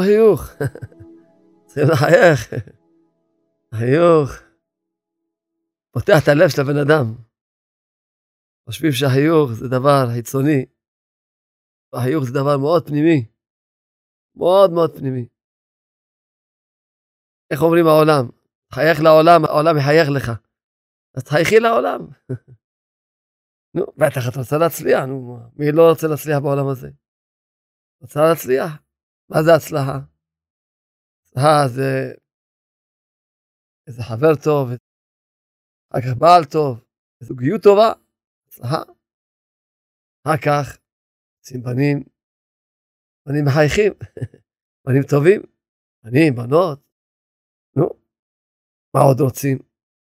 לו חיוך. צריכים לחייך. החיוך פותח את הלב של הבן אדם. חושבים שהחיוך זה דבר חיצוני, והחיוך זה דבר מאוד פנימי. מאוד מאוד פנימי. איך אומרים העולם? חייך לעולם, העולם יחייך לך. אז תחייכי לעולם. נו, בטח את רוצה להצליח, נו, מי לא רוצה להצליח בעולם הזה? רוצה להצליח? מה זה הצלחה? הצלחה זה איזה חבר טוב, אחר כך בעל טוב, זוגיות טובה, הצלחה. אחר כך, רוצים בנים, בנים מחייכים, בנים טובים, בנים, בנות, נו, מה עוד רוצים?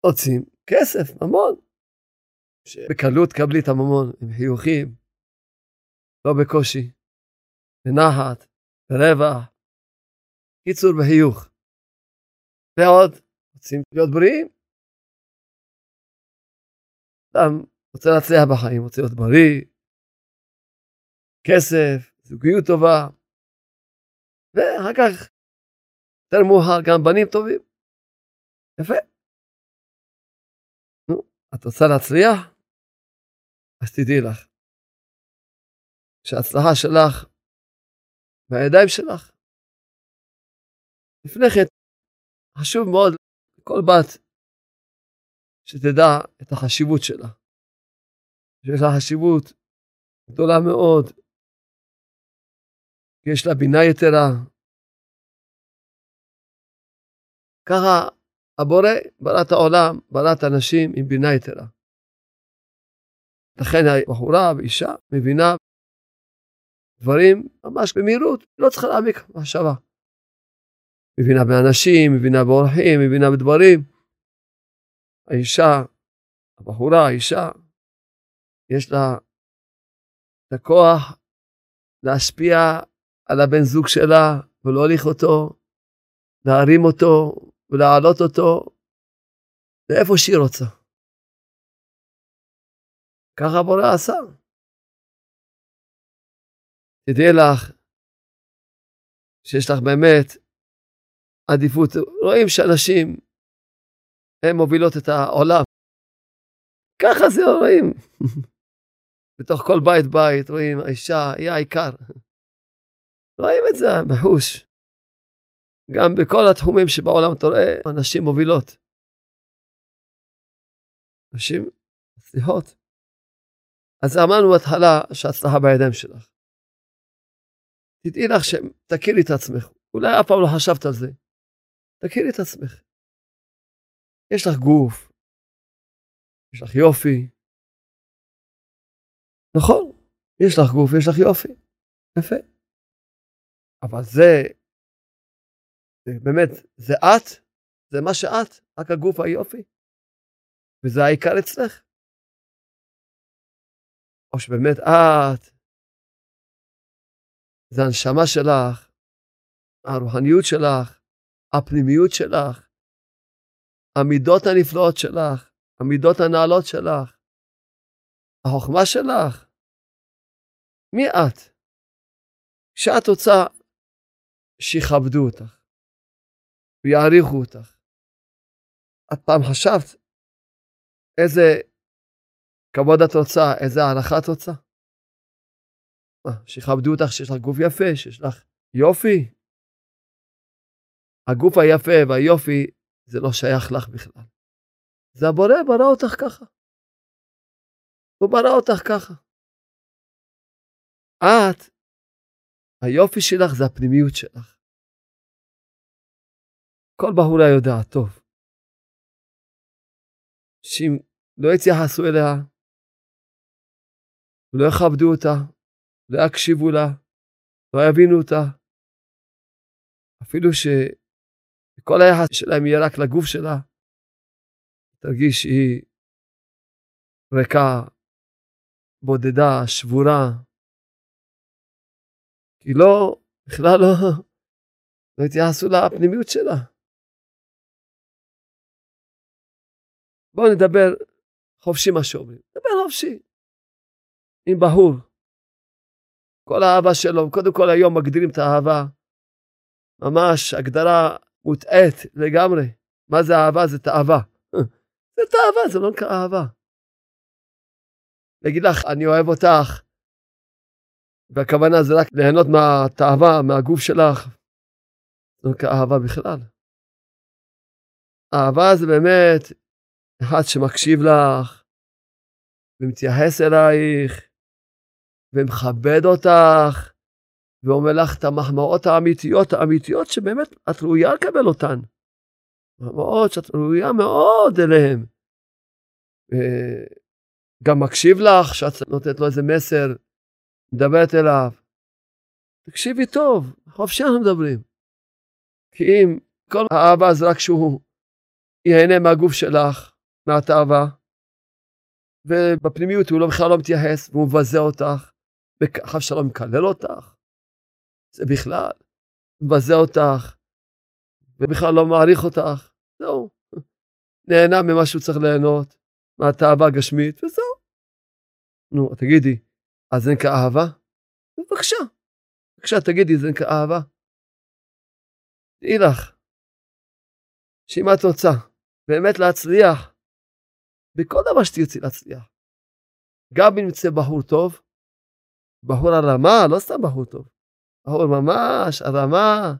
רוצים כסף, ממון. שבקלות קבלי את הממון עם חיוכים, לא בקושי, בנחת, ברווח. קיצור, בחיוך. ועוד, רוצים להיות בריאים? אדם רוצה להצליח בחיים, רוצה להיות בריא, כסף, זוגיות טובה, ואחר כך, יותר מאוחר, גם בנים טובים. יפה. נו, את רוצה להצליח? אז תדעי לך, שההצלחה שלך בידיים שלך. לפני כן, חשוב מאוד כל בת שתדע את החשיבות שלה. שיש לה חשיבות גדולה מאוד, יש לה בינה יתרה. ככה הבורא ברא את העולם, ברא את האנשים עם בינה יתרה. לכן הבחורה ואישה מבינה דברים ממש במהירות, לא צריכה להעמיק מחשבה. מבינה באנשים, מבינה באורחים, מבינה בדברים. האישה, הבחורה, האישה, יש לה את הכוח להשפיע על הבן זוג שלה ולהוליך אותו, להרים אותו ולהעלות אותו לאיפה שהיא רוצה. ככה הבורא עשה. תדעי לך שיש לך באמת עדיפות. רואים שאנשים, הן מובילות את העולם. ככה זה רואים. בתוך כל בית בית רואים האישה היא העיקר. רואים את זה בחוש. גם בכל התחומים שבעולם אתה רואה, הנשים מובילות. נשים מצליחות. אז אמרנו בהתחלה שההצלחה בידיים שלך. תדעי לך שתכירי את עצמך, אולי אף פעם לא חשבת על זה. תכירי את עצמך. יש לך גוף, יש לך יופי. נכון, יש לך גוף, יש לך יופי. יפה. אבל זה, זה באמת, זה את, זה מה שאת, רק הגוף והיופי. וזה העיקר אצלך. או שבאמת את, זה הנשמה שלך, הרוחניות שלך, הפנימיות שלך, המידות הנפלאות שלך, המידות הנעלות שלך, החוכמה שלך. מי את? כשאת רוצה שיכבדו אותך ויעריכו אותך. את פעם חשבת איזה כבוד את רוצה, איזה הערכה את רוצה? מה, שיכבדו אותך שיש לך גוף יפה, שיש לך יופי, הגוף היפה והיופי זה לא שייך לך בכלל. זה הבורא ברא אותך ככה. הוא ברא אותך ככה. את, היופי שלך זה הפנימיות שלך. כל בחורה יודעת טוב. שאם לא יתייחסו אליה, לא יכבדו אותה, יקשיבו לה, לא יבינו אותה, אפילו ש... כל היחס שלהם יהיה רק לגוף שלה, תרגיש שהיא ריקה, בודדה, שבורה. כי לא, בכלל לא, לא התייחסו לפנימיות שלה. בואו נדבר חופשי מה שאומרים. נדבר חופשי. עם בחור. כל האהבה שלו, קודם כל היום מגדירים את האהבה ממש הגדרה מוטעית לגמרי. מה זה אהבה? זה תאווה. זה תאווה, זה לא נקרא אהבה. להגיד לך, אני אוהב אותך, והכוונה זה רק ליהנות מהתאווה, מהגוף שלך, זה לא נקרא אהבה בכלל. אהבה זה באמת אחד שמקשיב לך, ומתייחס אלייך, ומכבד אותך, ואומר לך את המחמאות האמיתיות, האמיתיות שבאמת את ראויה לקבל אותן. מחמאות שאת ראויה מאוד אליהן. גם מקשיב לך, שאת נותנת לו איזה מסר, מדברת אליו. תקשיבי טוב, חופשי אנחנו מדברים. כי אם כל האהבה זה רק שהוא ייהנה מהגוף שלך, מהתאווה, ובפנימיות הוא לא, בכלל לא מתייחס, והוא מבזה אותך, וחס שלום מקלל אותך, זה בכלל, מבזה אותך, ובכלל לא מעריך אותך, זהו. נהנה ממה שהוא צריך ליהנות, מהתאווה הגשמית, וזהו. נו, תגידי, אז זה נקרא אהבה? בבקשה, בבקשה, תגידי, זה נקרא אהבה? תדעי לך, שאם את רוצה באמת להצליח, בכל דבר שתרצי להצליח, גם אם יצא בחור טוב, בחור הרמה, לא סתם בחור טוב, בחור ממש הרמה,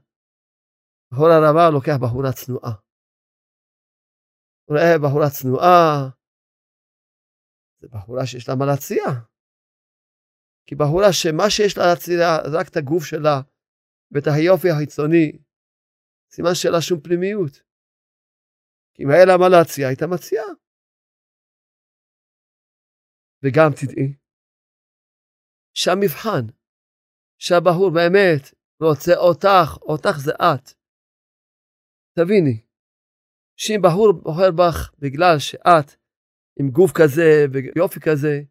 בחור הרמה לוקח בחורה צנועה. הוא רואה בחורה צנועה, זה בחורה שיש לה מה להציע. כי בחורה שמה שיש לה להציע זה רק את הגוף שלה ואת היופי החיצוני, סימן שאין לה שום פנימיות. כי אם היה לה מה להציע, הייתה מציעה. וגם תדעי שהמבחן, שהבחור באמת רוצה אותך, אותך זה את. תביני, שאם בחור בוחר בך בגלל שאת עם גוף כזה ויופי כזה,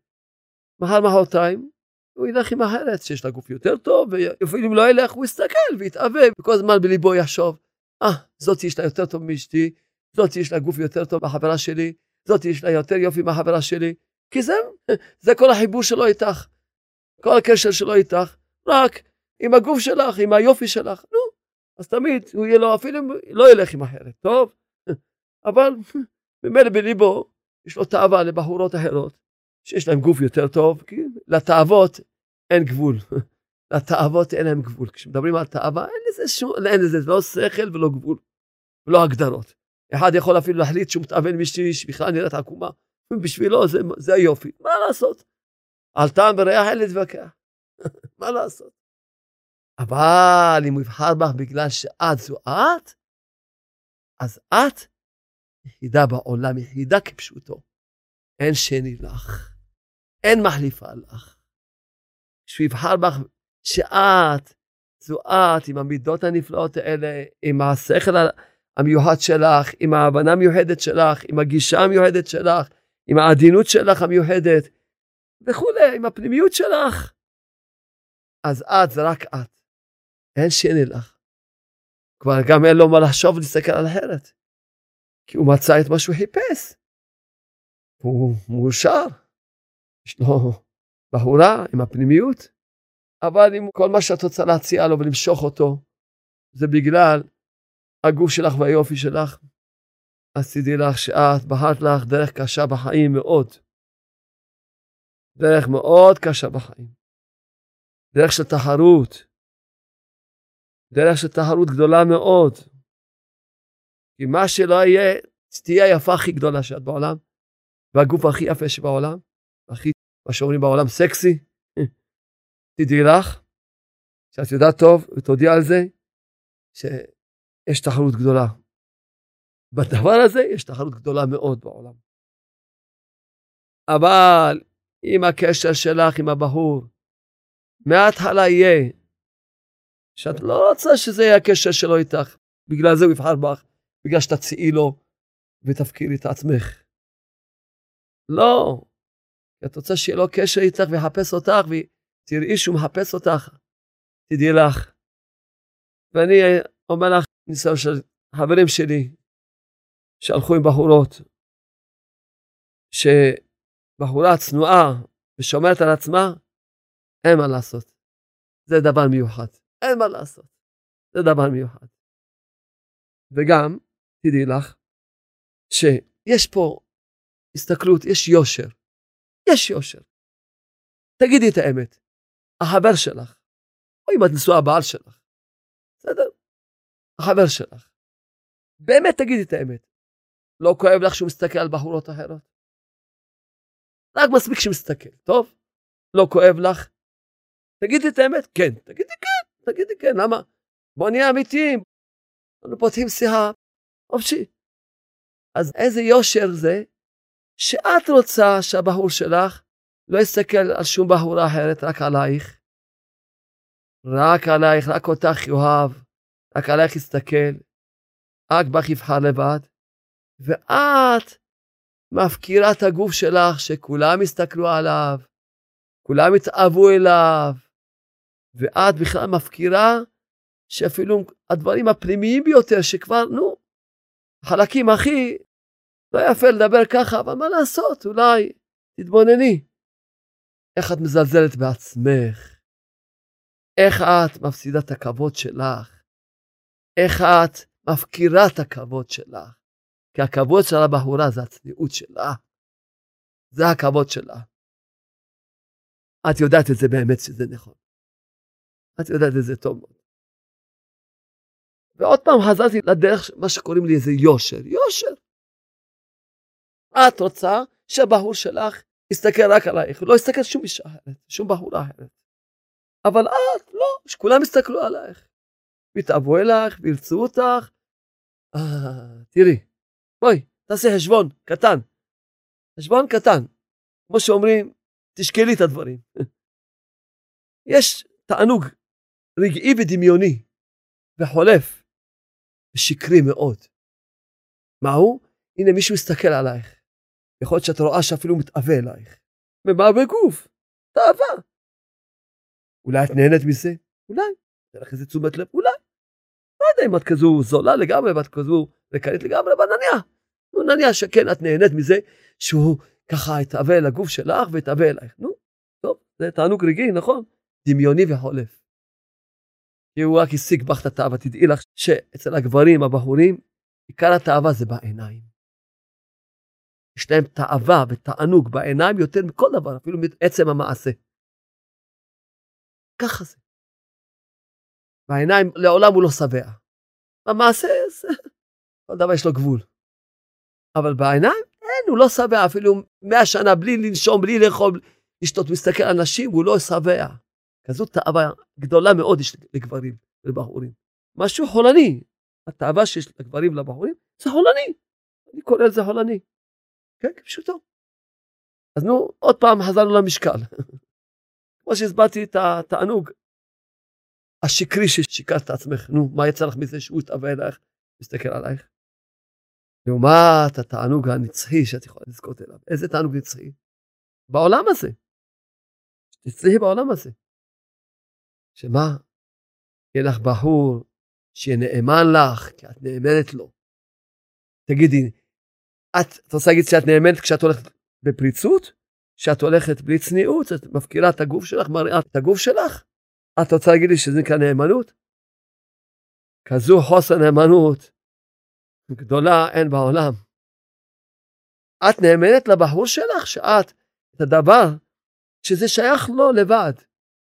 מחר מחרתיים הוא ילך עם אחרת שיש לה גוף יותר טוב, ואפילו אם לא ילך הוא יסתכל ויתאווה, וכל הזמן בליבו יחשוב, אה, ah, זאת יש לה יותר טוב מאשתי, זאת יש לה גוף יותר טוב מהחברה שלי, זאת יש לה יותר יופי מהחברה שלי, כי זה, זה כל החיבור שלו איתך, כל הקשר שלו איתך, רק עם הגוף שלך, עם היופי שלך, נו, אז תמיד הוא יהיה לו, אפילו אם לא ילך עם אחרת, טוב? אבל ממילא בליבו יש לו תאווה לבחורות אחרות, שיש להם גוף יותר טוב, כי לתאוות אין גבול. לתאוות אין להם גבול. כשמדברים על תאווה, אין לזה שום, אין לזה לא שכל ולא גבול, ולא הגדרות. אחד יכול אפילו להחליט שהוא מתאבן מישהי שבכלל נראית עקומה. בשבילו זה, זה היופי, מה לעשות? על טעם וריח אין להתווכח, מה לעשות? אבל אם הוא יבחר בך בגלל שאת זו את, אז את יחידה בעולם, יחידה כפשוטו. אין שני לך, אין מחליפה לך. שהוא יבחר בך שאת, זו את, עם המידות הנפלאות האלה, עם השכל המיוחד שלך, עם ההבנה המיוחדת שלך, עם הגישה המיוחדת שלך, עם העדינות שלך המיוחדת, וכולי, עם הפנימיות שלך. אז את זה רק את. אין שני לך. כבר גם אין לו מה לחשוב ולהסתכל על אחרת. כי הוא מצא את מה שהוא חיפש. הוא מאושר. יש לו בחורה עם הפנימיות. אבל אם כל מה שאת רוצה להציע לו ולמשוך אותו, זה בגלל הגוף שלך והיופי שלך, אז תדעי לך שאת בחרת לך דרך קשה בחיים מאוד. דרך מאוד קשה בחיים. דרך של תחרות. דרך של תחרות גדולה מאוד. כי מה שלא יהיה, תהיה היפה הכי גדולה שאת בעולם, והגוף הכי יפה שבעולם, הכי, מה שאומרים בעולם, סקסי. תדעי לך, שאת יודעת טוב, ותודיע על זה, שיש תחרות גדולה. בדבר הזה יש תחרות גדולה מאוד בעולם. אבל אם הקשר שלך עם הבחור, מההתחלה יהיה. שאת לא רוצה שזה יהיה הקשר שלו איתך, בגלל זה הוא יבחר בך, בגלל שתציעי לו ותפקירי את עצמך. לא, את רוצה שיהיה לו קשר איתך ויחפש אותך ותראי שהוא מחפש אותך, תדעי לך. ואני אומר לך, ניסיון של חברים שלי, שהלכו עם בחורות, שבחורה צנועה ושומרת על עצמה, אין מה לעשות. זה דבר מיוחד, אין מה לעשות. זה דבר מיוחד. וגם, תדעי לך, שיש פה הסתכלות, יש יושר. יש יושר. תגידי את האמת. החבר שלך, או אם את נשואה הבעל שלך, בסדר? החבר שלך. באמת תגידי את האמת. לא כואב לך שהוא מסתכל על בחורות אחרות? רק מספיק שמסתכל, טוב? לא כואב לך? תגידי את האמת, כן. תגידי כן, תגידי כן, למה? בוא נהיה אמיתיים. אנחנו פותחים שיחה חופשי. אז איזה יושר זה שאת רוצה שהבחור שלך לא יסתכל על שום בחורה אחרת, רק עלייך. רק עלייך, רק אותך יאהב, רק עלייך יסתכל, רק בך יבחר לבד. ואת מפקירה את הגוף שלך שכולם יסתכלו עליו, כולם יתאהבו אליו, ואת בכלל מפקירה שאפילו הדברים הפנימיים ביותר שכבר, נו, חלקים הכי, לא יפה לדבר ככה, אבל מה לעשות, אולי תתבונני. איך את מזלזלת בעצמך, איך את מפסידה את הכבוד שלך, איך את מפקירה את הכבוד שלך. כי הכבוד של הבחורה זה הצניעות שלה. זה הכבוד שלה. את יודעת את זה באמת שזה נכון. את יודעת את זה טוב מאוד. ועוד פעם חזרתי לדרך, מה שקוראים לי איזה יושר. יושר. את רוצה שהבחור שלך יסתכל רק עלייך, לא יסתכל שום אישה אחרת, שום בחורה אחרת. אבל את, לא, שכולם יסתכלו עלייך. ויתאהבו אלייך, וירצו אותך. אה, תראי, בואי, תעשי חשבון קטן. חשבון קטן. כמו שאומרים, תשקלי את הדברים. יש תענוג רגעי ודמיוני וחולף ושקרי מאוד. מהו? הנה מישהו מסתכל עלייך. יכול להיות שאת רואה שאפילו מתאווה אלייך. ומה בגוף? תאווה. אולי את נהנית מזה? אולי. תהיה לך איזה תשומת לב? אולי. לא יודע אם את כזו זולה לגמרי ואת כזו רקנית לגמרי, אבל נניח. נו, נניח שכן, את נהנית מזה שהוא ככה יתאווה אל הגוף שלך ויתאווה אלייך. נו, טוב, זה תענוג רגעי, נכון? דמיוני וחולף. כי הוא רק השיג בך את התאווה. תדעי לך שאצל הגברים, הבחורים, עיקר התאווה זה בעיניים. יש להם תאווה ותענוג בעיניים יותר מכל דבר, אפילו מעצם המעשה. ככה זה. בעיניים לעולם הוא לא שבע. במעשה, כל דבר יש לו גבול. אבל בעיניים, אין, הוא לא שבע אפילו מאה שנה בלי לנשום, בלי לאכול, לשתות, מסתכל על נשים, הוא לא שבע. כזו תאווה גדולה מאוד יש לגברים ולבחורים. משהו חולני. התאווה שיש לגברים ולבחורים זה חולני. אני קורא לזה חולני. כן, כפשוטו. אז נו, עוד פעם חזרנו למשקל. כמו שהסברתי את התענוג השקרי ששיקרת את עצמך, נו, מה יצא לך מזה שהוא התאווה אלייך, מסתכל עלייך? לעומת התענוג הנצחי שאת יכולה לזכות אליו. איזה תענוג נצחי? בעולם הזה. תצליחי בעולם הזה. שמה? יהיה לך בחור שיהיה נאמן לך, כי את נאמנת לו. תגידי, את, את רוצה להגיד שאת נאמנת כשאת הולכת בפריצות? כשאת הולכת בלי צניעות, את מפקירה את הגוף שלך, מראה את הגוף שלך? את רוצה להגיד לי שזה נקרא נאמנות? כזו חוסר נאמנות גדולה אין בעולם. את נאמנת לבחור שלך שאת, את הדבר שזה שייך לו לבד.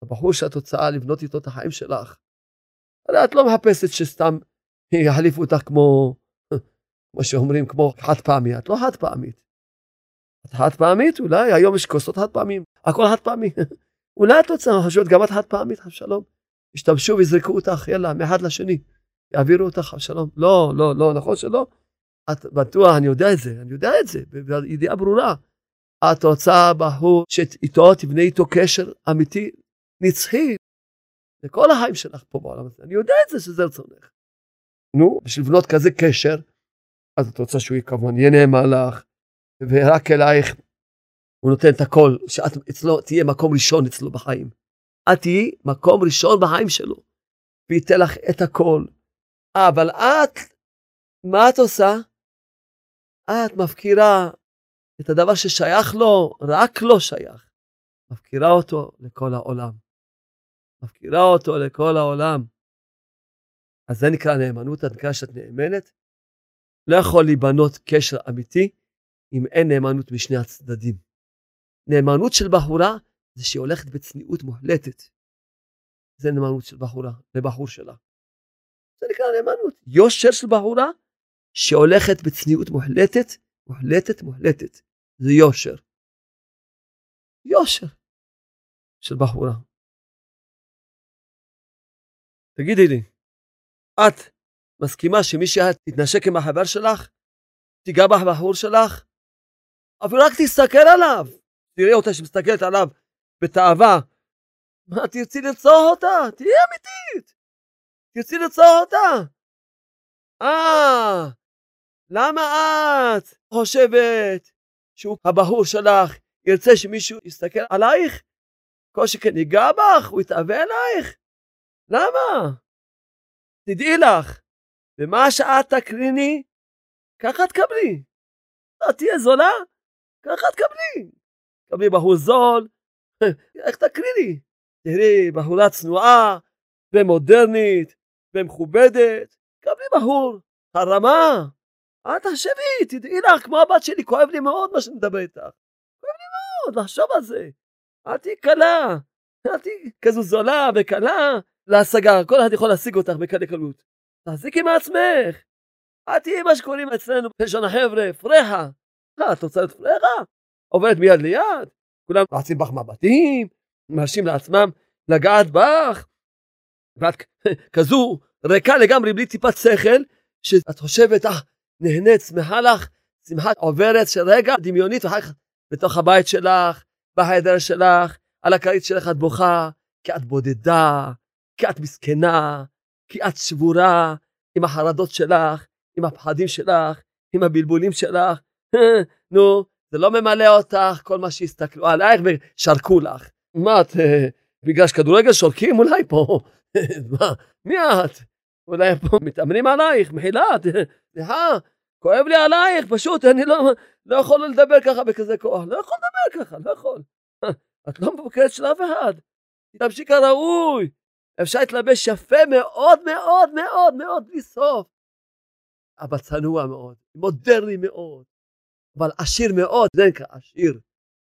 הבחור שאת רוצה לבנות איתו את החיים שלך. הרי את לא מחפשת שסתם יחליפו אותך כמו, כמו שאומרים, כמו חד פעמי. את לא חד פעמית. את חד פעמית? אולי היום יש כוסות חד פעמים. הכל חד פעמי. אולי את רוצה, חושבת גם את חד פעמית, חד שלום. ישתמשו ויזרקו אותך, יאללה, מאחד לשני. יעבירו אותך, שלום. לא, לא, לא, נכון שלא? את בטוח, אני יודע את זה, אני יודע את זה, בידיעה ברורה. את רוצה בחור שאיתו תבנה איתו קשר אמיתי, נצחי, לכל החיים שלך פה בעולם הזה. אני יודע את זה שזה רצונך. נו, בשביל לבנות כזה קשר, אז את רוצה שהוא כמובן יהיה נאמן לך, ורק אלייך הוא נותן את הכל, שאת אצלו תהיה מקום ראשון אצלו בחיים. את תהיי מקום ראשון בחיים שלו, וייתן לך את הכל. אבל את, מה את עושה? את מפקירה את הדבר ששייך לו, רק לו שייך. מפקירה אותו לכל העולם. מפקירה אותו לכל העולם. אז זה נקרא נאמנות, זה נקרא שאת נאמנת. לא יכול להיבנות קשר אמיתי אם אין נאמנות משני הצדדים. נאמנות של בחורה זה שהיא הולכת בצניעות מוחלטת. זה נאמנות של בחורה, לבחור שלה. זה נקרא נאמנות. יושר של בחורה שהולכת בצניעות מוחלטת, מוחלטת, מוחלטת. זה יושר. יושר של בחורה. תגידי לי, את מסכימה שמי שאת תתנשק עם החבר שלך, תיגע בחור שלך, אפילו רק תסתכל עליו, תראי אותה שמסתכלת עליו בתאווה, מה, תרצי לרצוח אותה? תהיי אמיתית, תרצי לרצוח אותה. אה, למה את חושבת שהוא הבחור שלך ירצה שמישהו יסתכל עלייך? כל שכן ייגע בך, הוא יתאווה עלייך? למה? תדעי לך, ומה שאת תקריני, ככה תקבלי. את תהיה זולה, ככה תקבלי. תקבלי בחור זול, איך תקריני? תראי בחורה צנועה ומודרנית ומכובדת, תקבלי בחור הרמה. אל תחשבי, תדעי לך, כמו הבת שלי, כואב לי מאוד מה שאני מדבר איתך. כואב לי מאוד לחשוב על זה. אל תהיי קלה, אל תהיי כזו זולה וקלה להשגה, כל אחד יכול להשיג אותך בקלי קלות. תחזיקי מעצמך. אל תהיי מה שקוראים אצלנו בלשון החבר'ה, פרחה. מה, את רוצה להיות פרחה? עוברת מיד ליד, כולם רצים בך מבטים, מרשים לעצמם לגעת בך, ואת כזו ריקה לגמרי בלי טיפת שכל, שאת חושבת, אה, נהנית, שמחה לך, שמחה עוברת של רגע דמיונית, ואחר כך בתוך הבית שלך, בחדר שלך, על הכרית שלך את בוכה, כי את בודדה, כי את מסכנה, כי את שבורה עם החרדות שלך, עם הפחדים שלך, עם הבלבולים שלך. נו, זה לא ממלא אותך כל מה שהסתכלו עלייך ושרקו לך. מה את, אה, בגלל שכדורגל שורקים אולי פה? מה, מי את? אולי פה מתאמנים עלייך, מחילה, סליחה, כואב לי עלייך, פשוט אני לא, לא יכול לדבר ככה בכזה כוח, לא יכול לדבר ככה, לא יכול. את לא מבוקרת של אף אחד, תמשיך כראוי, אפשר להתלבש יפה מאוד מאוד מאוד מאוד בלי סוף. אבל צנוע מאוד, מודרני מאוד, אבל עשיר מאוד, זה נקרא עשיר,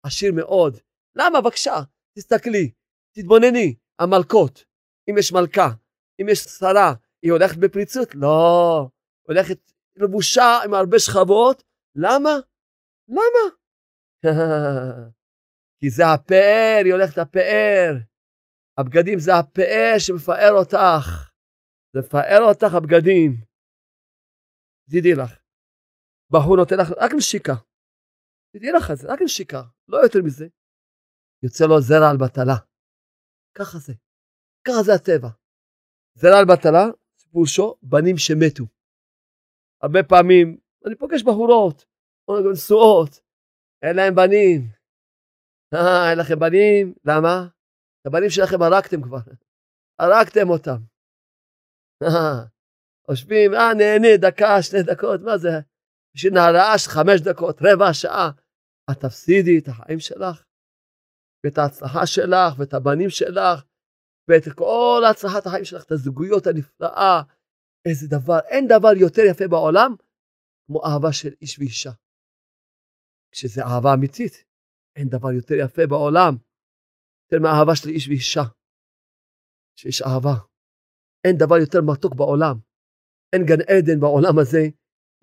עשיר מאוד. למה? בבקשה, תסתכלי, תתבונני, המלכות, אם יש מלכה, אם יש שרה, היא הולכת בפריצות? לא, הולכת לבושה עם הרבה שכבות. למה? למה? כי זה הפאר, היא הולכת לפאר. הבגדים זה הפאר שמפאר אותך. זה מפאר אותך הבגדים. תדעי לך. בחור נותן לך רק נשיקה. תדעי לך את זה, רק נשיקה, לא יותר מזה. יוצא לו זרע על בטלה. ככה זה. ככה זה הטבע. על בטלה, פירושו בנים שמתו. הרבה פעמים אני פוגש בחורות, נשואות, אין להם בנים. אה, אין לכם בנים? למה? את הבנים שלכם הרגתם כבר. הרגתם אותם. אה, חושבים, אה, נהנה, דקה, שני דקות, מה זה? בשביל של חמש דקות, רבע שעה. את תפסידי את החיים שלך, ואת ההצלחה שלך, ואת הבנים שלך, ואת כל הצלחת החיים שלך, את הזוגיות הנפלאה. איזה דבר, אין דבר יותר יפה בעולם כמו אהבה של איש ואישה. כשזה אהבה אמיתית, אין דבר יותר יפה בעולם, יותר מאהבה של איש ואישה. שיש אהבה. אין דבר יותר מתוק בעולם. אין גן עדן בעולם הזה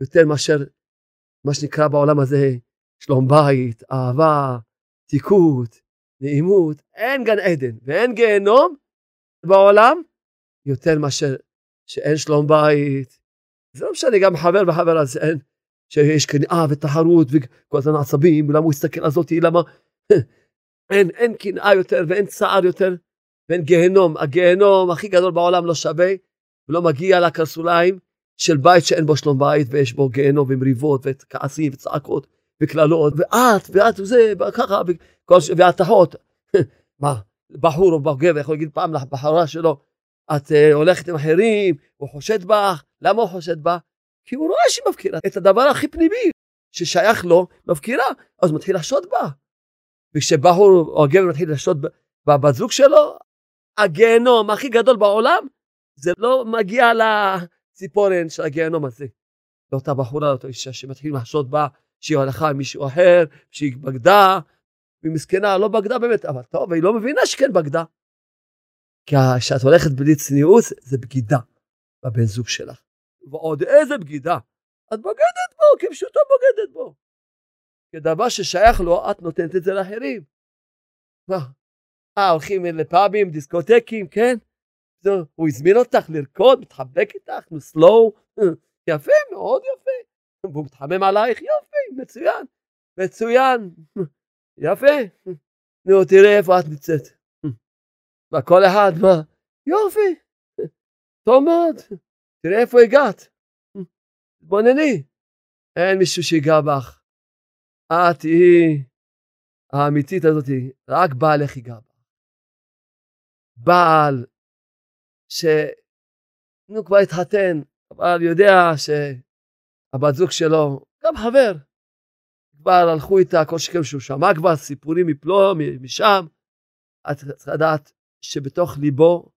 יותר מאשר מה שנקרא בעולם הזה שלום בית, אהבה, תיקות, נעימות. אין גן עדן ואין גיהנום בעולם יותר מאשר שאין שלום בית. זה לא משנה, גם חבר וחבר אז אין, שיש קנאה ותחרות וכל הזמן עצבים, למה הוא יסתכל על זאתי, למה... אין, אין קנאה יותר ואין צער יותר ואין גיהנום. הגיהנום הכי גדול בעולם לא שווה ולא מגיע לקרסוליים של בית שאין בו שלום בית ויש בו גיהנום ומריבות וכעסים וצעקות וקללות ואת ואת וזה וככה והתחות. מה, בחור או בגבר יכול להגיד פעם לבחורה שלו את uh, הולכת עם אחרים, הוא חושד בך, למה הוא חושד בה? כי הוא רואה שהיא מפקירה את הדבר הכי פנימי ששייך לו, מפקירה, אז הוא מתחיל לחשוד בה. וכשבחור או הגבר מתחיל לחשוד בבת זוג שלו, הגיהנום הכי גדול בעולם זה לא מגיע לציפורן של הגיהנום הזה. לאותה בחורה, לאותה אישה שמתחילים לחשוד בה שהיא הלכה עם מישהו אחר, שהיא בגדה, והיא מסכנה, לא בגדה באמת, אבל טוב, היא לא מבינה שכן בגדה. כי כשאת הולכת בלי צניעות, זה בגידה בבן זוג שלך. ועוד איזה בגידה. את בוגדת בו, כפשוטו בוגדת בו. כדבר ששייך לו, את נותנת את זה לאחרים. מה? אה, הולכים לפאבים, דיסקוטקים, כן? הוא הזמין אותך לרקוד, מתחבק איתך, נו סלואו, יפה, מאוד יפה. והוא מתחמם עלייך, יופי, מצוין, מצוין, יפה. נו, תראה איפה את נמצאת. וכל אחד, מה? יופי, טוב מאוד, תראה איפה הגעת. תתבונני, אין מישהו שיגע בך. את היא האמיתית הזאת, רק בעלך ייגע בך. בעל ש... נו, כבר התחתן, אבל יודע שהבת זוג שלו, גם חבר, כבר הלכו איתה, כל שכם שהוא שמע כבר סיפורים מפה, משם. את צריכה לדעת שבתוך ליבו,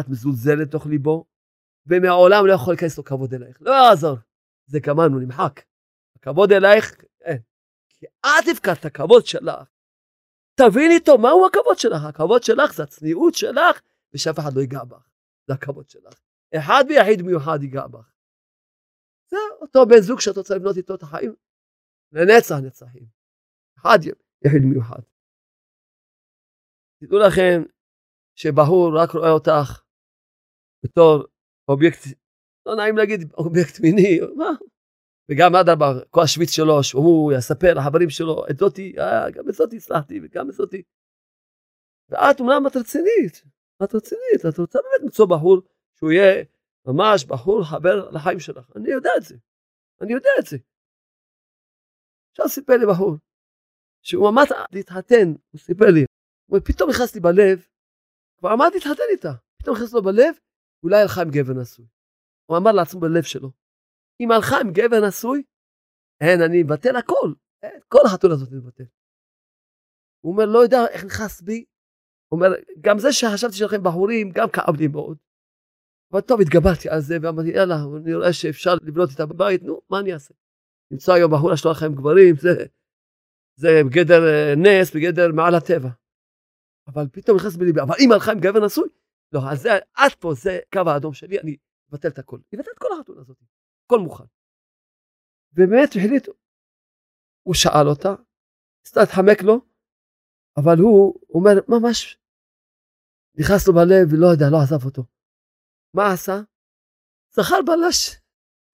את מזולזלת בתוך ליבו, ומעולם לא יכול להיכנס לו כבוד אלייך. לא יעזור, זה גמרנו, נמחק. הכבוד אלייך, אין. כי את הפקדת את הכבוד שלך. תביני טוב, מהו הכבוד שלך? הכבוד שלך זה הצניעות שלך, ושאף אחד לא ייגע בך. זה הכבוד שלך. אחד ויחיד מיוחד ייגע בך. זה אותו בן זוג שאת רוצה לבנות איתו את החיים. לנצח נצחים. אחד יחיד מיוחד. תדעו לכם שבחור רק רואה אותך בתור אובייקט, לא נעים להגיד אובייקט מיני, מה? וגם אדרבה, כל השוויץ שלו, שהוא יספר לחברים שלו, את זאתי, אה, גם את זאתי הצלחתי, וגם את זאתי. ואת אומנם את רצינית, את רצינית, את רוצה באמת למצוא בחור שהוא יהיה ממש בחור חבר לחיים שלך. אני יודע את זה, אני יודע את זה. עכשיו סיפר לי בחור, שהוא עמד להתחתן, הוא סיפר לי, הוא פתאום נכנס לי בלב, כבר עמד להתחתן איתה, פתאום נכנס לו בלב, אולי הלכה עם גבר נשוי. הוא אמר לעצמו בלב שלו, אם הלכה עם גבר נשוי, אין, אני מבטל הכל, אין, כל החתונה הזאת מבטל. הוא אומר, לא יודע איך נכנס בי, הוא אומר, גם זה שחשבתי שלכם בחורים, גם כאב לי מאוד. אבל טוב, התגברתי על זה, ואמרתי, יאללה, אני רואה שאפשר לבנות את הבית, נו, מה אני אעשה? למצוא היום בחורה שלו לכם גברים, זה, זה בגדר אה, נס, בגדר מעל הטבע. אבל פתאום נכנס בליבי, אבל אם הלכה עם גבר נשוי, לא, אז זה, עד פה, זה קו האדום שלי, אני אבטל את הכל. אבטל את כל החתונה הזאת. הכל מוכן. ובאמת החליט, הוא שאל אותה, קצת התחמק לו, אבל הוא אומר, ממש, נכנס לו בלב ולא יודע, לא עזב אותו. מה עשה? זכר בלש.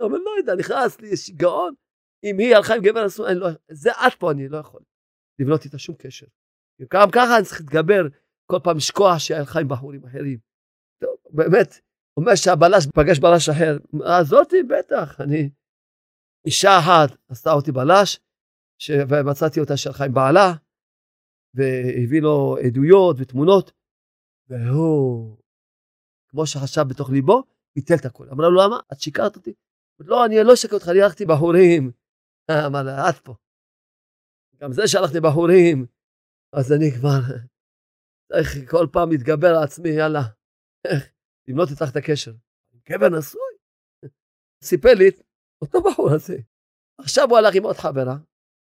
אבל לא יודע, נכנס לי, יש גאון. אם היא הלכה עם גבר אסור, לא, זה עד פה אני לא יכול לבנות איתה שום קשר. גם ככה אני צריך להתגבר כל פעם לשכוח שהיא הלכה עם בחורים אחרים. טוב, באמת, אומר שהבלש פגש בלש אחר, זאתי בטח, אני, אישה אחת עשתה אותי בלש, ש... ומצאתי אותה שהלכה עם בעלה, והביא לו עדויות ותמונות, והוא, כמו שחשב בתוך ליבו, ביטל את הכל. אמרה לו, למה? את שיקרת אותי? לא, אני לא אשקר אותך, אני הלכתי בחורים. אמר לה, את פה. גם זה שהלכתי בחורים, אז אני כבר צריך כל פעם להתגבר על עצמי, יאללה, לבנות איתך את הקשר. גבר נשוי? סיפר לי, אותו בחור הזה. עכשיו הוא הלך עם עוד חברה,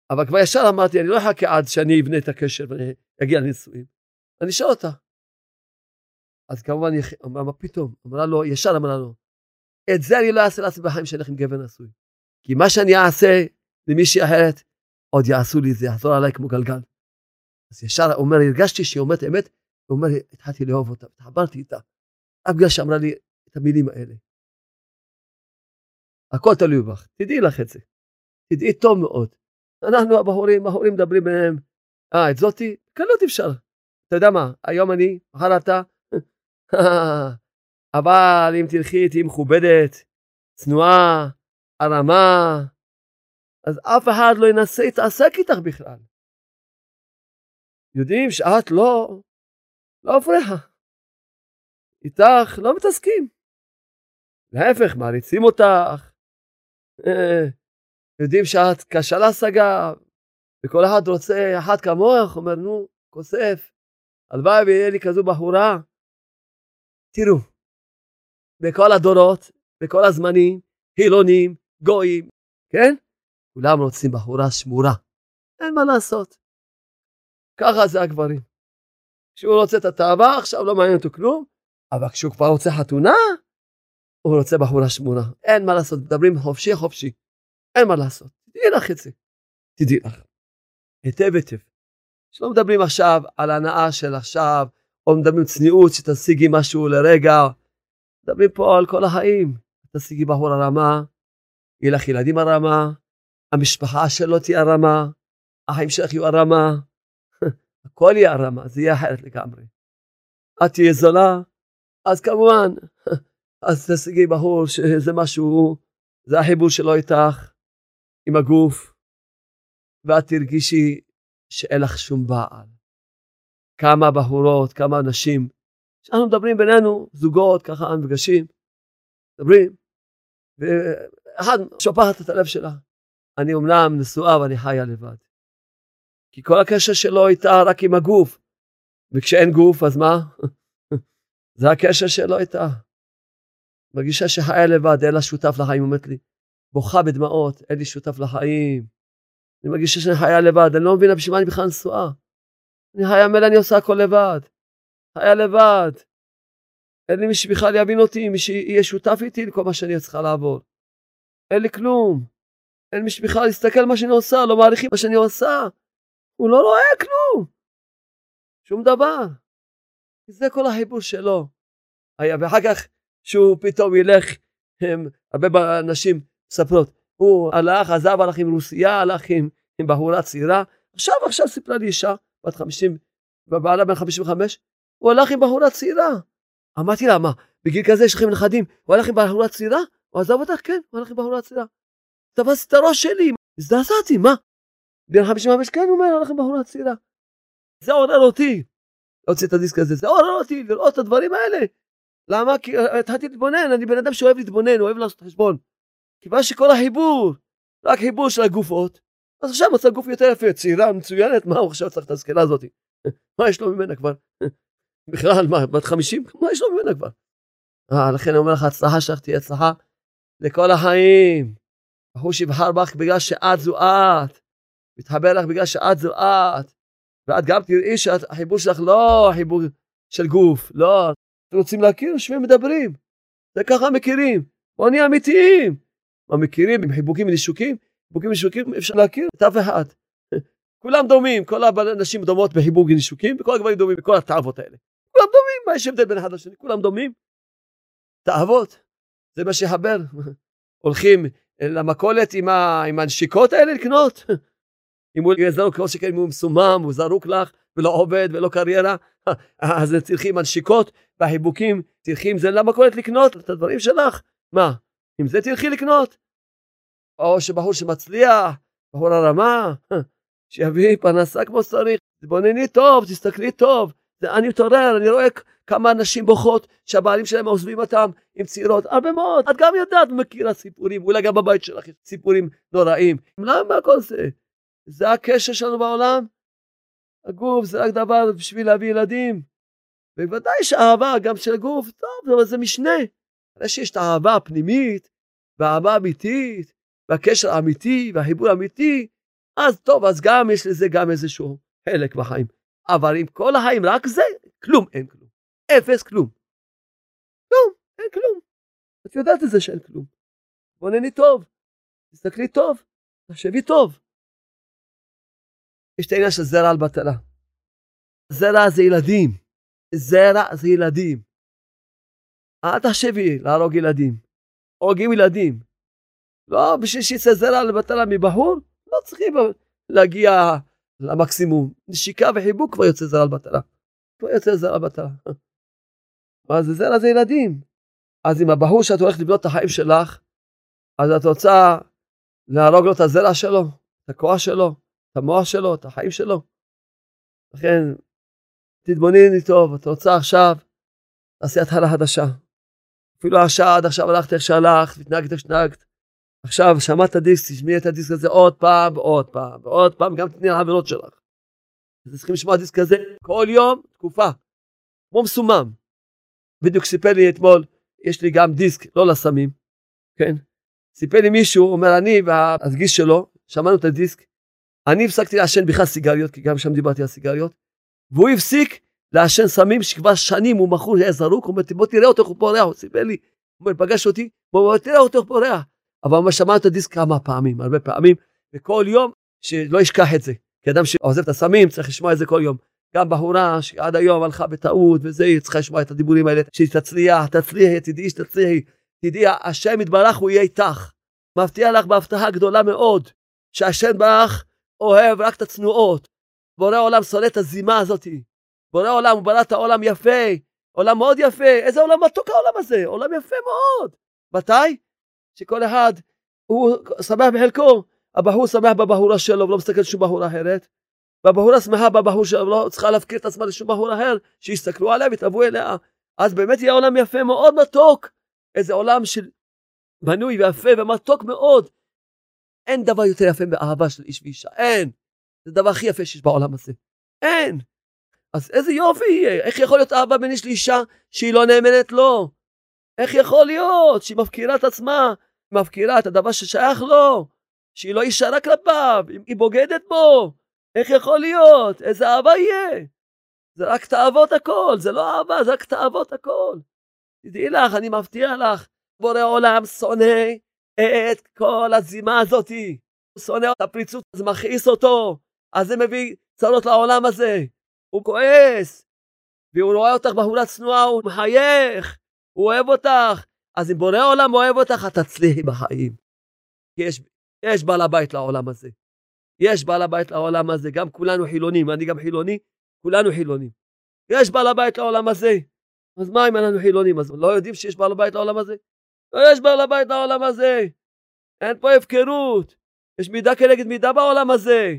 אבל כבר ישר אמרתי, אני לא אחכה עד שאני אבנה את הקשר ואני אגיע לנישואים. אני אשאל אותה. אז כמובן, אמרה, מה פתאום? אמרה לו, ישר אמרה לו, את זה אני לא אעשה לעצמי בחיים שלך עם גבר נשוי. כי מה שאני אעשה למישהי אחרת, עוד יעשו לי, זה יחזור עליי כמו גלגל. אז ישר אומר, הרגשתי שהיא אומרת אמת, הוא אומר, התחלתי לאהוב אותה, התחברתי איתה. אף בגלל שאמרה לי את המילים האלה. הכל תלוי בך, תדעי לך את זה. תדעי טוב מאוד. אנחנו הבחורים, הבחורים מדברים ביניהם, אה, את זאתי, קלות אפשר. אתה יודע מה, היום אני, מחר אתה, אבל אם תלכי תהיי מכובדת, צנועה, הרמה, אז אף אחד לא ינסה להתעסק איתך בכלל. יודעים שאת לא, לא אפריחה. איתך לא מתעסקים. להפך, מעריצים אותך. אה, יודעים שאת קשה להשגה, וכל אחד רוצה אחת כמוך, אומר, נו, כוסף, הלוואי ויהיה לי כזו בחורה. תראו, בכל הדורות, בכל הזמנים, חילונים, גויים, כן? כולם רוצים בחורה שמורה. אין מה לעשות. ככה זה הגברים. כשהוא רוצה את התאווה, עכשיו לא מעניין אותו כלום, אבל כשהוא כבר רוצה חתונה, הוא רוצה בחורה שמורה. אין מה לעשות, מדברים חופשי חופשי. אין מה לעשות. תדעי לך את זה. תדעי לך. היטב היטב. שלא מדברים עכשיו על הנאה של עכשיו, או מדברים צניעות שתשיגי משהו לרגע. מדברים פה על כל החיים. תשיגי בחורה רמה, יהיה לך ילדים הרמה, המשפחה שלו תהיה הרמה, החיים שלך יהיו הרמה, הכל יהיה הרמה, זה יהיה אחרת לגמרי. את תהיה זולה, אז כמובן, אז תשיגי בחור שזה משהו, זה החיבור שלו איתך, עם הגוף, ואת תרגישי שאין לך שום בעל. כמה בחורות, כמה אנשים, כשאנחנו מדברים בינינו, זוגות, ככה נפגשים, מדברים, ואחד שופחת את הלב שלה. אני אומנם נשואה ואני חיה לבד. כי כל הקשר שלו איתה רק עם הגוף. וכשאין גוף, אז מה? זה הקשר שלו איתה. מרגישה שחיה לבד, אין לה שותף לחיים, אומרת לי, בוכה בדמעות, אין לי שותף לחיים. אני מרגישה שאני חיה לבד, אני לא מבינה בשביל מה אני בכלל נשואה. אני חיה מלא, אני עושה הכל לבד. חיה לבד. אין לי מי שבכלל יבין אותי, מי שיהיה שותף איתי לכל מה שאני צריכה לעבור. אין לי כלום. אין מי שבכלל יסתכל מה שאני עושה, לא מעריכים מה שאני עושה. הוא לא רואה כלום. שום דבר. זה כל החיבור שלו. היה, ואחר כך שהוא פתאום ילך, הם, הרבה נשים מספרות, הוא הלך, עזב, הלך עם רוסיה, הלך עם, עם בחורה צעירה, עכשיו, עכשיו סיפרה לי אישה, בת 50, ובעלה בן 55, הוא הלך עם בחורה צעירה. אמרתי לה, מה, בגיל כזה יש לכם נכדים, הוא הלך עם בחורה צעירה? הוא עזב אותך? כן, הוא הלך עם בחורה צעירה. תפס את הראש שלי, הזדעזעתי, מה? בן 55, כן, הוא אומר, עם בחורה צעירה. זה עורר אותי, להוציא את הדיסק הזה, זה עורר אותי לראות את הדברים האלה. למה? כי התחלתי להתבונן, אני בן אדם שאוהב להתבונן, אוהב לעשות חשבון. כיוון שכל החיבור, רק חיבור של הגופות, אז עכשיו מצא גוף יותר יפה, צעירה, מצוינת, מה הוא עכשיו צריך את הזקנה הזאת? מה יש לו ממנה כבר? בכלל, מה, בת 50? מה יש לו ממנה כבר? אה, לכן אני אומר לך, הצלחה שלך תהיה הצלחה לכל החיים. בחור שיבחר בך בגלל שאת זו את. מתחבר לך בגלל שאת זו את. ואת גם תראי שהחיבור שלך לא חיבור של גוף, לא. אתם רוצים להכיר? יושבים מדברים. זה ככה מכירים. בואו נהיה אמיתיים. מה מכירים עם חיבוקים ונישוקים? חיבוקים ונישוקים אפשר להכיר את אף אחד. כולם דומים, כל הנשים דומות בחיבוק ונישוקים, וכל הגברים דומים בכל התאוות האלה. כולם דומים, מה יש הבדל בין אחד לשני? כולם דומים. תאוות, זה מה שיחבר. הולכים למכולת עם, ה... עם הנשיקות האלה לקנות? אם הוא זרוק, כמו שכן, אם הוא מסומם, הוא זרוק לך, ולא עובד, ולא קריירה, אז צריכים הנשיקות והחיבוקים, צריכים זה למכולת לקנות את הדברים שלך. מה, עם זה תלכי לקנות? או שבחור שמצליח, בחור הרמה, שיביא פרנסה כמו שצריך, תתבונני טוב, תסתכלי טוב. אני מתעורר, אני רואה כמה נשים בוכות שהבעלים שלהם עוזבים אותם עם צעירות, הרבה מאוד, את גם יודעת ומכירה סיפורים, אולי גם בבית שלך יש סיפורים נוראים. למה כל זה? זה הקשר שלנו בעולם? הגוף זה רק דבר בשביל להביא ילדים. בוודאי שאהבה גם של הגוף, טוב, אבל זה משנה. אחרי שיש את האהבה הפנימית, והאהבה האמיתית, והקשר האמיתי, והחיבור האמיתי, אז טוב, אז גם יש לזה גם איזשהו חלק בחיים. אבל אם כל החיים רק זה, כלום אין כלום. אפס כלום. כלום, אין כלום. את יודעת את זה שאין כלום. בונני טוב, תסתכלי טוב, תחשבי טוב. יש את העניין של זרע על בטלה. זרע זה ילדים. זרע זה ילדים. אל תחשבי להרוג ילדים. הורגים ילדים. לא בשביל שיצא זרע על בטלה מבחור, לא צריכים להגיע למקסימום. נשיקה וחיבוק כבר יוצא זרע על בטלה. כבר יוצא זרע על בטלה. מה זה זרע זה ילדים. אז אם הבחור שאת הולכת לבנות את החיים שלך, אז את רוצה להרוג לו את הזרע שלו, את הכוח שלו, את המוח שלו, את החיים שלו. לכן, תתבונני טוב, את רוצה עכשיו, תעשי התחלה חדשה. אפילו עכשיו, עד עכשיו הלכת איך שהלכת, והתנהגת איך שהתנהגת. עכשיו שמעת דיסק, תשמעי את הדיסק הזה עוד פעם ועוד פעם ועוד פעם, גם תתני לעבירות שלך. אז צריכים לשמוע דיסק הזה כל יום, תקופה. כמו מסומם. בדיוק סיפר לי אתמול יש לי גם דיסק, לא לסמים, כן? סיפר לי מישהו, אומר אני והגיס שלו, שמענו את הדיסק, אני הפסקתי לעשן בכלל סיגריות, כי גם שם דיברתי על סיגריות, והוא הפסיק לעשן סמים שכבר שנים הוא מכור, היה זרוק, הוא אומר, בוא תראה אותו איך הוא פורח, הוא סיפר לי, הוא אומר, פגש אותי, הוא אומר, תראה אותו איך הוא פורח. אבל הוא שמע את הדיסק כמה פעמים, הרבה פעמים, וכל יום, שלא ישכח את זה. כי אדם שעוזב את הסמים צריך לשמוע את זה כל יום. גם בהורה שעד היום הלכה בטעות וזה, היא צריכה לשמוע את הדיבורים האלה, שתצליח, תצליחי, תדעי שתצליחי, תדעי, השם יתברך הוא יהיה איתך. מבטיח לך בהבטחה גדולה מאוד, שהשם ברך אוהב רק את הצנועות. בורא עולם שונא את הזימה הזאתי. בורא עולם, הוא ברא את העולם יפה, עולם מאוד יפה. איזה עולם מתוק העולם הזה, עולם יפה מאוד. מתי? שכל אחד, הוא שמח בחלקו, הבחור שמח בבחורה שלו ולא מסתכל שום בחורה אחרת. והבחורה שמחה בבחור שלו ולא צריכה להפקיר את עצמה לשום בחור אחר, שיסתכלו עליה ויתאהבו אליה. אז באמת יהיה עולם יפה מאוד מתוק. איזה עולם של בנוי ויפה ומתוק מאוד. אין דבר יותר יפה מאהבה של איש ואישה, אין. זה הדבר הכי יפה שיש בעולם הזה. אין. אז איזה יופי יהיה, איך יכול להיות אהבה בין איש לאישה שהיא לא נאמנת לו? איך יכול להיות שהיא מפקירה את עצמה, מפקירה את הדבר ששייך לו, שהיא לא ישרה כלפיו, היא בוגדת בו? איך יכול להיות? איזה אהבה יהיה? זה רק תאוות הכל, זה לא אהבה, זה רק תאוות הכל. תדעי לך, אני מבטיח לך, בורא עולם שונא את כל הזימה הזאתי. הוא שונא את הפריצות, זה מכעיס אותו, אז זה מביא צרות לעולם הזה. הוא כועס, והוא רואה אותך בחורה צנועה, הוא מחייך, הוא אוהב אותך. אז אם בורא עולם אוהב אותך, את תצליחי בחיים. כי יש, יש בעל הבית לעולם הזה. יש בעל הבית לעולם הזה, גם כולנו חילונים, אני גם חילוני, כולנו חילונים. יש בעל הבית לעולם הזה. אז מה אם אנחנו חילונים? אז לא יודעים שיש בעל הבית לעולם הזה? לא יש בעל הבית לעולם הזה. אין פה הפקרות. יש מידה כנגד מידה בעולם הזה.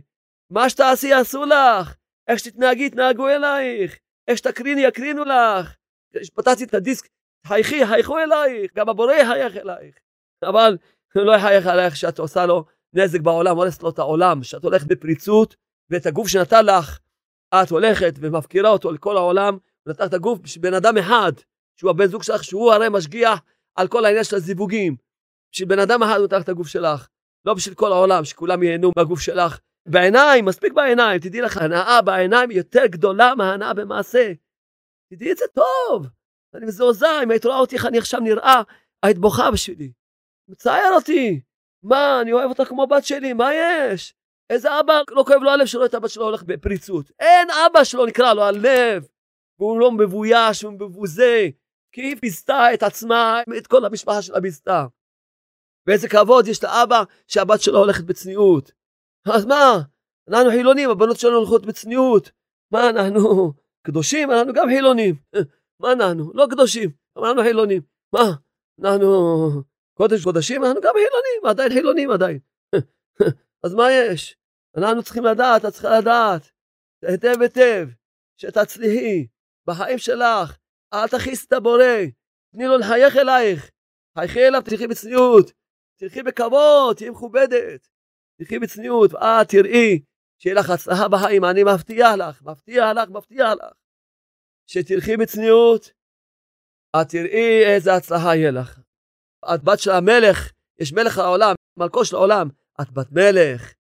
מה שתעשי יעשו לך. איך שתתנהגי יתנהגו אלייך. איך שתקריני יקרינו לך. כשפתחתי את הדיסק, חייכי, חייכו אלייך. גם הבורא יחייך אלייך. אבל לא יחייך אלייך שאת עושה לו נזק בעולם, הורסת לו את העולם, שאת הולכת בפריצות, ואת הגוף שנתן לך, את הולכת ומפקירה אותו לכל העולם, ונתת את הגוף בשביל בן אדם אחד, שהוא הבן זוג שלך, שהוא הרי משגיח על כל העניין של הזיווגים. בשביל בן אדם אחד הוא נתן את הגוף שלך, לא בשביל כל העולם, שכולם ייהנו מהגוף שלך. בעיניים, מספיק בעיניים, תדעי לך, הנאה בעיניים יותר גדולה מהנאה במעשה. תדעי את זה טוב. אני מזועזע, אם היית רואה אותי איך אני עכשיו נראה, היית בוכה בשבילי. מצער אותי. מה, אני אוהב אותה כמו בת שלי, מה יש? איזה אבא לא כואב לו הלב שלא את הבת שלו הולך בפריצות. אין אבא שלו נקרא לו הלב. והוא לא מבויש, הוא מבוזה. כי היא ביזתה את עצמה, את כל המשפחה שלה ביזתה. ואיזה כבוד יש לאבא שהבת שלו הולכת בצניעות. אז מה? אנחנו חילונים, הבנות שלנו הולכות בצניעות. מה אנחנו? קדושים? אנחנו גם חילונים. מה אנחנו? לא קדושים, אבל אנחנו חילונים. מה? אנחנו קודש קודשים, אנחנו גם חילונים, עדיין חילונים עדיין. אז מה יש? אנחנו צריכים לדעת, את צריכה לדעת, היטב היטב, שתצליחי בחיים שלך, אל תכעיס את הבורא, תני לו לחייך אלייך, חייכי אליו, תלכי בצניעות, תלכי בכבוד, תהיי מכובדת, תלכי בצניעות, ואת תראי שיהיה לך הצלחה בחיים, אני מבטיח לך, מבטיח לך, מבטיח לך, שתלכי בצניעות, את תראי איזה הצלחה יהיה לך. את בת של המלך, יש מלך העולם, מלכו של העולם, את בת מלך,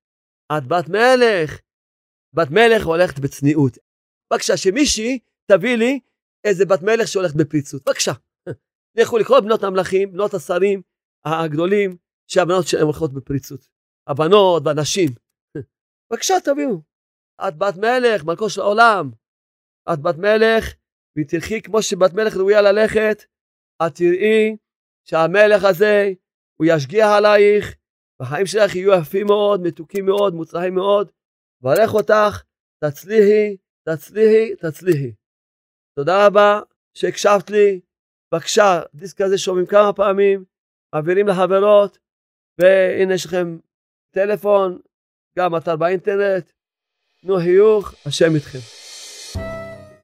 את בת מלך. בת מלך הולכת בצניעות. בבקשה, שמישהי תביא לי איזה בת מלך שהולכת בפריצות. בבקשה. לכו לקרוא בנות המלכים, בנות השרים הגדולים, שהבנות שלהם הולכות בפריצות. הבנות והנשים. בבקשה, תביאו. את בת מלך, מלכו של העולם. את בת מלך, ותלכי כמו שבת מלך ראויה ללכת, את תראי שהמלך הזה, הוא ישגיח עלייך, והחיים שלך יהיו יפים מאוד, מתוקים מאוד, מוצלחים מאוד. ברך אותך, תצליחי, תצליחי, תצליחי. תודה רבה שהקשבת לי. בבקשה, דיסק הזה שומעים כמה פעמים, מעבירים לחברות, והנה יש לכם טלפון, גם אתר באינטרנט. תנו חיוך, השם איתכם.